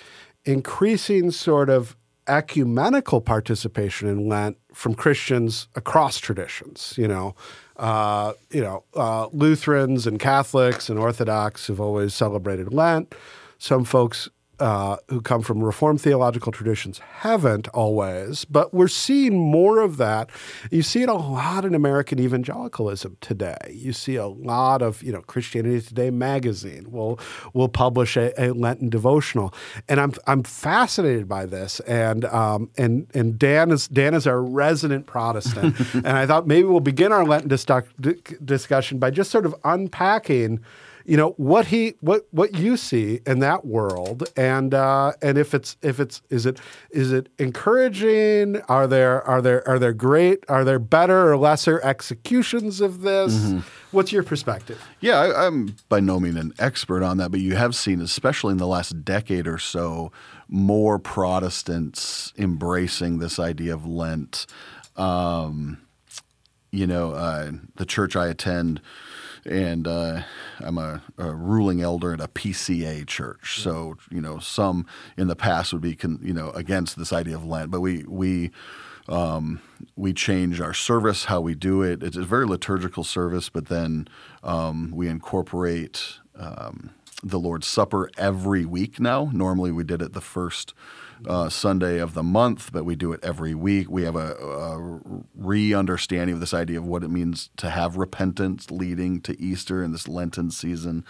increasing sort of ecumenical participation in Lent from Christians across traditions. You know, uh, you know, uh, Lutherans and Catholics and Orthodox have always celebrated Lent. Some folks uh, who come from Reformed theological traditions haven't always, but we're seeing more of that. You see it a lot in American evangelicalism today. You see a lot of, you know, Christianity Today magazine will will publish a, a Lenten devotional, and I'm I'm fascinated by this. And um, and and Dan is Dan is our resident Protestant, and I thought maybe we'll begin our Lenten dis- discussion by just sort of unpacking you know what he what what you see in that world and uh, and if it's if it's is it is it encouraging? Are there are there are there great are there better or lesser executions of this? Mm-hmm. what's your perspective? Yeah I, i'm by no means an expert on that but you have seen especially in the last decade or so more protestants embracing this idea of lent. Um, you know uh, the church i attend and uh, I'm a, a, ruling elder at a PCA church. So you know, some in the past would be con, you know against this idea of Lent, but we we um, we change our service, how we do it. It's a very liturgical service, but then um, we incorporate um, the Lord's Supper every week now. Normally, we did it the first uh, Sunday of the month, but we do it every week. We have a, a re understanding of this idea of what it means to have repentance leading to Easter in this Lenten season.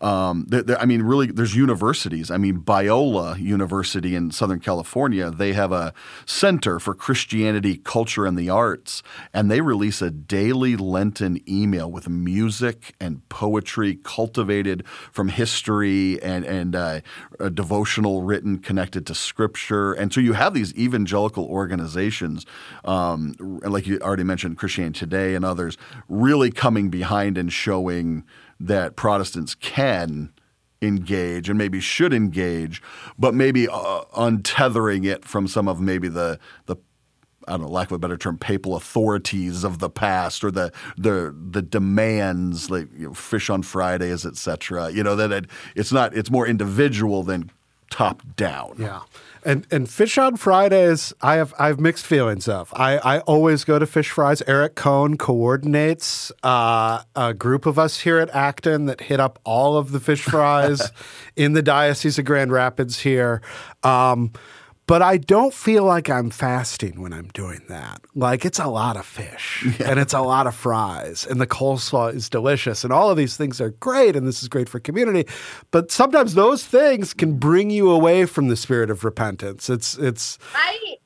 Um, there, there, I mean, really, there's universities. I mean, Biola University in Southern California, they have a Center for Christianity, Culture, and the Arts, and they release a daily Lenten email with music and poetry cultivated from history and, and uh, devotional written connected to scripture Scripture, and so you have these evangelical organizations, um, like you already mentioned, Christianity Today and others, really coming behind and showing that Protestants can engage and maybe should engage, but maybe uh, untethering it from some of maybe the the I don't know, lack of a better term, papal authorities of the past or the the the demands like you know, fish on Fridays, etc. You know that it, it's not it's more individual than top down. Yeah. And and fish on Fridays, I have I have mixed feelings of. I, I always go to fish fries. Eric Cohn coordinates uh, a group of us here at Acton that hit up all of the fish fries in the Diocese of Grand Rapids here. Um, but I don't feel like I'm fasting when I'm doing that. Like it's a lot of fish yeah. and it's a lot of fries and the coleslaw is delicious and all of these things are great and this is great for community. But sometimes those things can bring you away from the spirit of repentance. It's it's I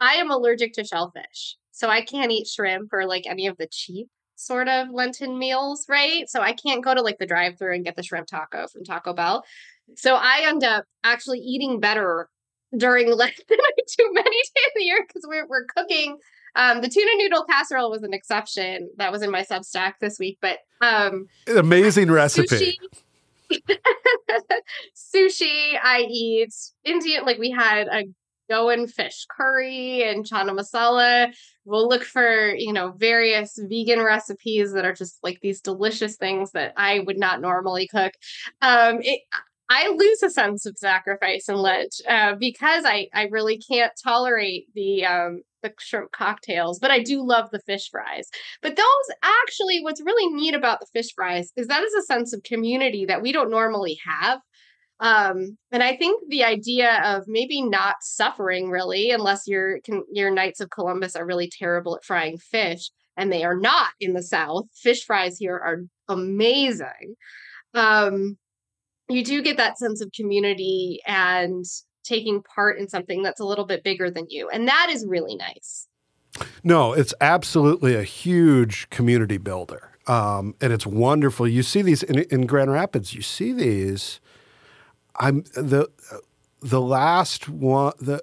I am allergic to shellfish. So I can't eat shrimp or like any of the cheap sort of Lenten meals, right? So I can't go to like the drive through and get the shrimp taco from Taco Bell. So I end up actually eating better during Lent than I do many days a year because we're, we're cooking. Um, the tuna noodle casserole was an exception. That was in my Substack this week, but um, amazing recipe. Sushi, sushi I eat Indian. Like we had a Goan fish curry and chana masala. We'll look for you know various vegan recipes that are just like these delicious things that I would not normally cook. Um, it, I lose a sense of sacrifice in Lent uh, because I, I really can't tolerate the um, the shrimp cocktails, but I do love the fish fries. But those actually, what's really neat about the fish fries is that is a sense of community that we don't normally have. Um, and I think the idea of maybe not suffering really, unless your your Knights of Columbus are really terrible at frying fish, and they are not in the South. Fish fries here are amazing. Um, you do get that sense of community and taking part in something that's a little bit bigger than you. And that is really nice. No, it's absolutely a huge community builder. Um, and it's wonderful. You see these in, in, Grand Rapids, you see these. I'm the the last one the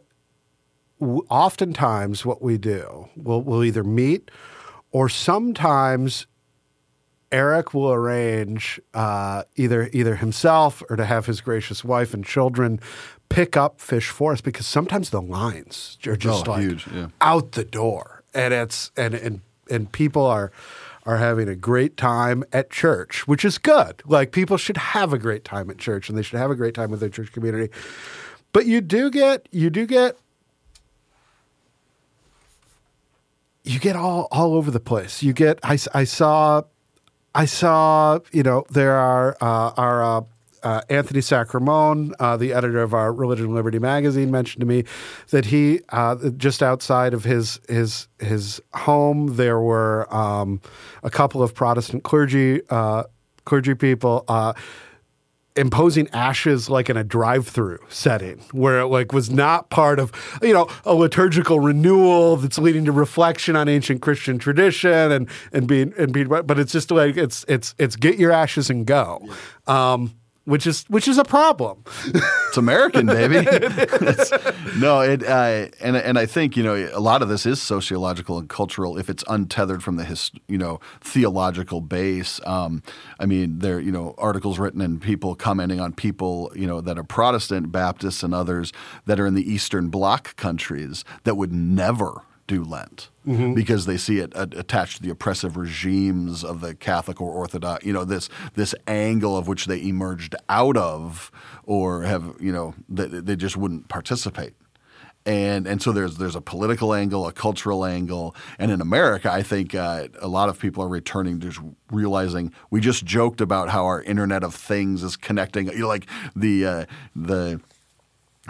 oftentimes what we do, we'll, we'll either meet or sometimes Eric will arrange uh, either either himself or to have his gracious wife and children pick up fish for us because sometimes the lines are just oh, like huge, yeah. out the door, and it's and and and people are are having a great time at church, which is good. Like people should have a great time at church, and they should have a great time with their church community. But you do get you do get you get all all over the place. You get I, I saw I saw you know there are uh, our uh, uh, Anthony Sacramone, uh, the editor of our Religion and Liberty magazine, mentioned to me that he uh, just outside of his his his home there were um, a couple of Protestant clergy uh, clergy people uh, imposing ashes like in a drive-through setting where it like was not part of you know a liturgical renewal that's leading to reflection on ancient christian tradition and and being and being but it's just like it's it's it's get your ashes and go. Um, which is which is a problem. it's American, baby. it's, no, it uh, and and I think you know a lot of this is sociological and cultural if it's untethered from the his, you know theological base. Um, I mean, there you know articles written and people commenting on people you know that are Protestant, Baptists, and others that are in the Eastern Bloc countries that would never do Lent mm-hmm. because they see it attached to the oppressive regimes of the Catholic or Orthodox. You know this this angle of which they emerged out of, or have you know they, they just wouldn't participate. And and so there's there's a political angle, a cultural angle, and in America, I think uh, a lot of people are returning to realizing we just joked about how our Internet of Things is connecting. You know, like the uh, the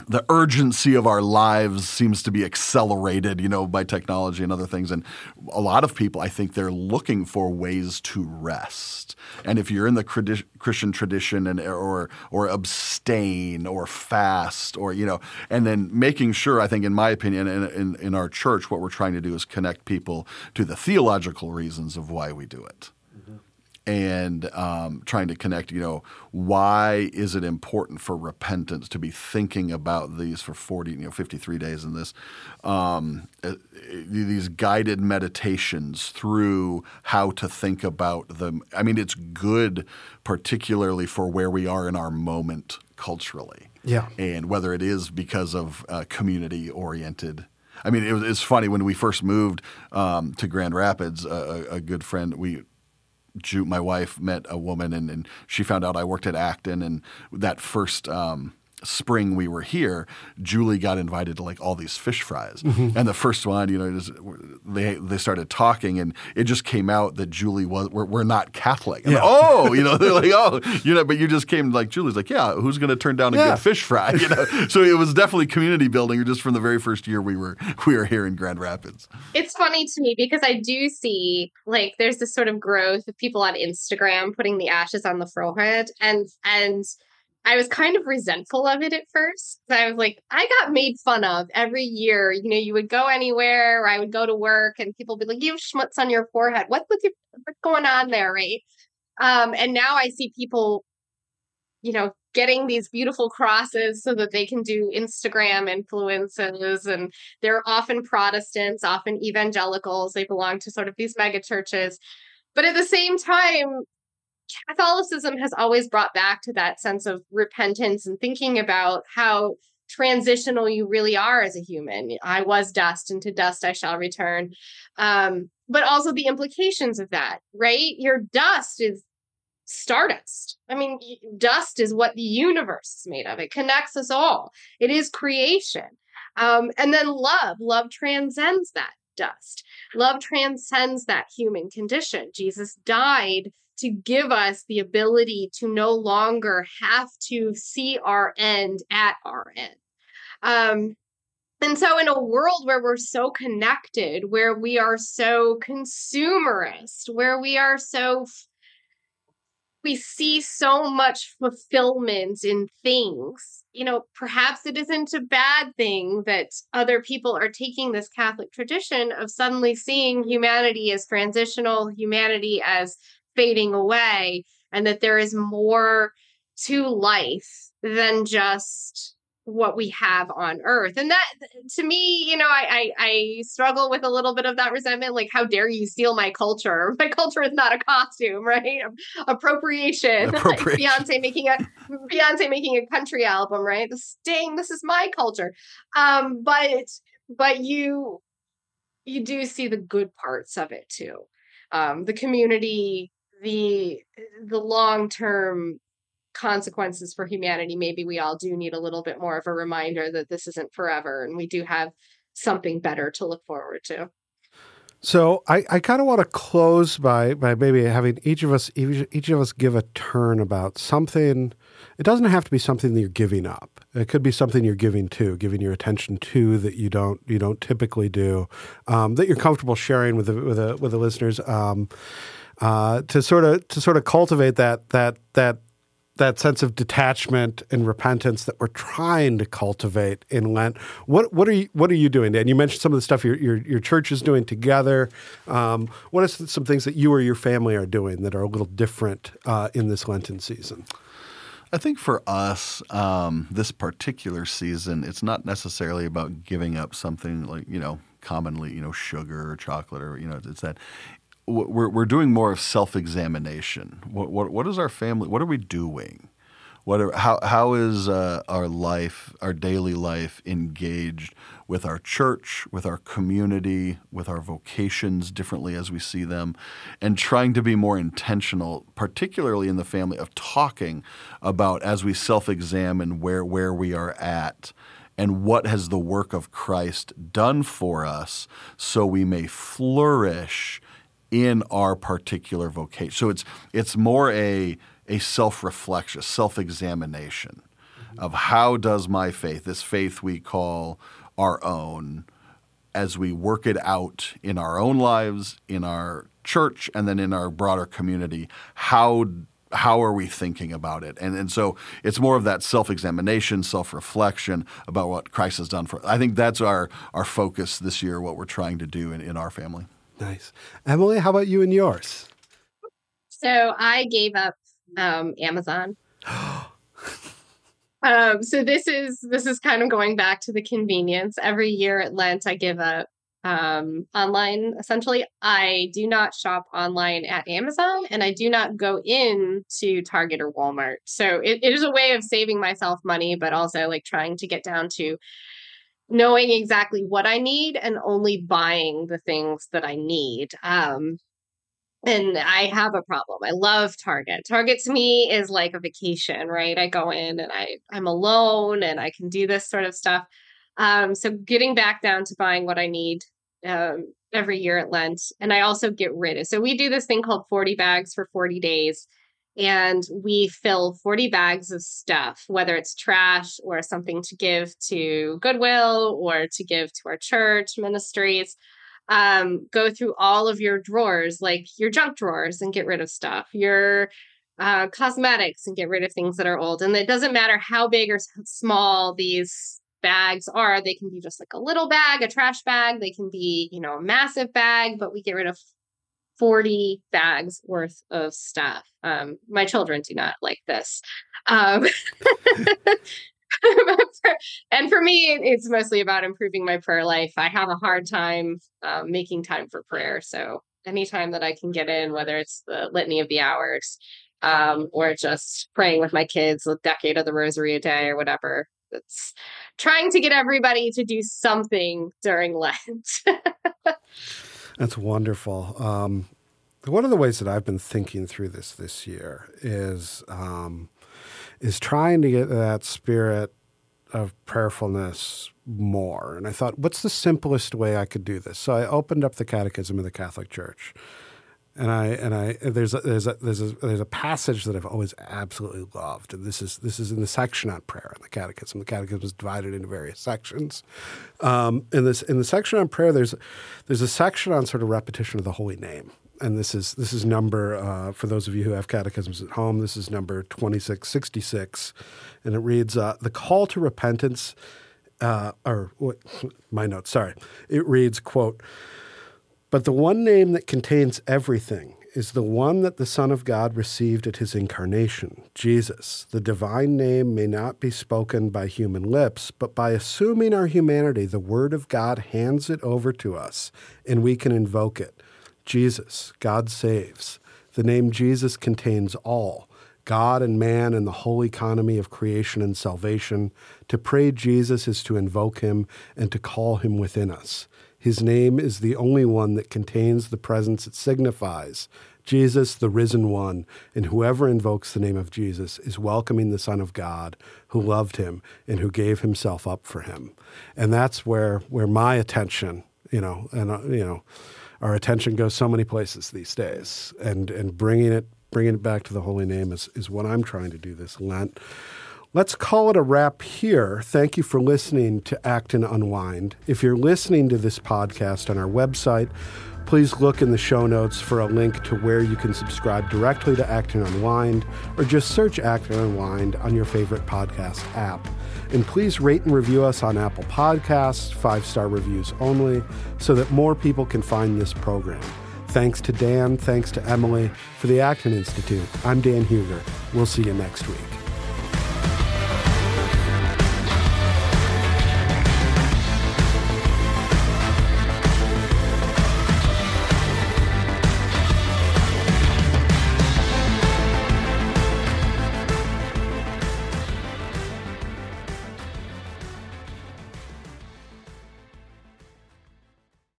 the urgency of our lives seems to be accelerated, you know, by technology and other things. And a lot of people, I think, they're looking for ways to rest. And if you're in the Christian tradition and or or abstain or fast or you know, and then making sure, I think, in my opinion, in, in, in our church, what we're trying to do is connect people to the theological reasons of why we do it and um, trying to connect, you know, why is it important for repentance to be thinking about these for 40, you know, 53 days in this, um, uh, these guided meditations through how to think about them. I mean, it's good, particularly for where we are in our moment culturally. Yeah. And whether it is because of uh, community oriented I mean, it was, it's funny when we first moved um, to Grand Rapids. Uh, a, a, good friend, we My wife met a woman and, and she found out I worked at Acton and that first um, spring we were here, Julie got invited to like all these fish fries. Mm-hmm. And the first one, you know, was, they they started talking, and it just came out that Julie was we're, we're not Catholic. And yeah. oh, you know, they're like, oh, you know, but you just came like Julie's like, yeah, who's going to turn down a yeah. good fish fry? You know, so it was definitely community building just from the very first year we were we were here in Grand Rapids. It's funny to me because I do see like there's this sort of growth of people on Instagram putting the ashes on the forehead and and I was kind of resentful of it at first. I was like, I got made fun of every year. You know, you would go anywhere, or I would go to work, and people would be like, "You have schmutz on your forehead. What with your what's going on there, right?" Um, and now I see people, you know, getting these beautiful crosses so that they can do Instagram influences, and they're often Protestants, often evangelicals. They belong to sort of these mega churches. But at the same time, Catholicism has always brought back to that sense of repentance and thinking about how transitional you really are as a human. I was dust, and to dust I shall return. Um, but also the implications of that, right? Your dust is stardust. I mean, dust is what the universe is made of. It connects us all. It is creation. Um, and then love, love transcends that dust. Love transcends that human condition. Jesus died to give us the ability to no longer have to see our end at our end. Um, and so, in a world where we're so connected, where we are so consumerist, where we are so we see so much fulfillment in things. You know, perhaps it isn't a bad thing that other people are taking this Catholic tradition of suddenly seeing humanity as transitional, humanity as fading away, and that there is more to life than just what we have on earth. And that to me you know I, I, I struggle with a little bit of that resentment like how dare you steal my culture? My culture is not a costume right? Appropriation, appropriation. like beyonce making a beyonce making a country album right? The sting this is my culture. Um but but you you do see the good parts of it too. Um the community the the long term consequences for humanity, maybe we all do need a little bit more of a reminder that this isn't forever and we do have something better to look forward to. So I, I kind of want to close by by maybe having each of us each, each of us give a turn about something. It doesn't have to be something that you're giving up. It could be something you're giving to, giving your attention to that you don't you don't typically do, um, that you're comfortable sharing with the with the with the listeners. Um, uh, to sort of to sort of cultivate that that that that sense of detachment and repentance that we're trying to cultivate in Lent. What what are you what are you doing? And you mentioned some of the stuff your your, your church is doing together. Um, what are some things that you or your family are doing that are a little different uh, in this Lenten season? I think for us, um, this particular season, it's not necessarily about giving up something like you know commonly you know sugar or chocolate or you know it's that we're we're doing more of self examination. What, what what is our family? What are we doing? What are, how how is uh, our life, our daily life, engaged with our church, with our community, with our vocations differently as we see them, and trying to be more intentional, particularly in the family, of talking about as we self examine where where we are at and what has the work of Christ done for us so we may flourish in our particular vocation. So it's it's more a a self-reflection, self-examination mm-hmm. of how does my faith, this faith we call our own, as we work it out in our own lives, in our church, and then in our broader community, how how are we thinking about it? And and so it's more of that self-examination, self-reflection about what Christ has done for. I think that's our our focus this year, what we're trying to do in, in our family. Nice. Emily, how about you and yours? So I gave up um, Amazon. um, so this is this is kind of going back to the convenience. Every year at Lent, I give up um, online. Essentially, I do not shop online at Amazon, and I do not go in to Target or Walmart. So it, it is a way of saving myself money, but also like trying to get down to knowing exactly what I need and only buying the things that I need. Um, and I have a problem. I love Target. Target to me is like a vacation, right? I go in and I I'm alone and I can do this sort of stuff. Um, so getting back down to buying what I need um, every year at Lent, and I also get rid of. So we do this thing called 40 bags for 40 days and we fill 40 bags of stuff, whether it's trash or something to give to Goodwill or to give to our church ministries. Um, go through all of your drawers, like your junk drawers, and get rid of stuff, your uh, cosmetics, and get rid of things that are old. And it doesn't matter how big or small these bags are, they can be just like a little bag, a trash bag, they can be, you know, a massive bag, but we get rid of 40 bags worth of stuff. Um, my children do not like this. Um, and for me, it's mostly about improving my prayer life. I have a hard time um, making time for prayer. So anytime that I can get in, whether it's the litany of the hours um, or just praying with my kids a decade of the rosary a day or whatever, it's trying to get everybody to do something during Lent. That's wonderful. Um, one of the ways that I've been thinking through this this year is um, is trying to get that spirit of prayerfulness more. And I thought, what's the simplest way I could do this? So I opened up the Catechism of the Catholic Church. And I and I there's a, there's a there's a there's a passage that I've always absolutely loved, and this is this is in the section on prayer in the Catechism. The Catechism is divided into various sections. Um, in this in the section on prayer, there's there's a section on sort of repetition of the Holy Name, and this is this is number uh, for those of you who have catechisms at home. This is number twenty six sixty six, and it reads uh, the call to repentance. Uh, or my notes, sorry. It reads, quote, but the one name that contains everything is the one that the Son of God received at his incarnation, Jesus. The divine name may not be spoken by human lips, but by assuming our humanity, the Word of God hands it over to us, and we can invoke it. Jesus, God saves. The name Jesus contains all. God and man and the whole economy of creation and salvation. To pray Jesus is to invoke him and to call him within us. His name is the only one that contains the presence it signifies. Jesus, the risen one, and whoever invokes the name of Jesus is welcoming the Son of God who loved him and who gave himself up for him. And that's where, where my attention, you know, and, uh, you know, our attention goes so many places these days. And, and bringing it, bringing it back to the holy name is, is what I'm trying to do this Lent. Let's call it a wrap here. Thank you for listening to Acton Unwind. If you're listening to this podcast on our website, please look in the show notes for a link to where you can subscribe directly to Acton Unwind or just search Acton Unwind on your favorite podcast app. And please rate and review us on Apple Podcasts, five star reviews only, so that more people can find this program. Thanks to Dan, thanks to Emily for the Acton Institute. I'm Dan Hugger. We'll see you next week.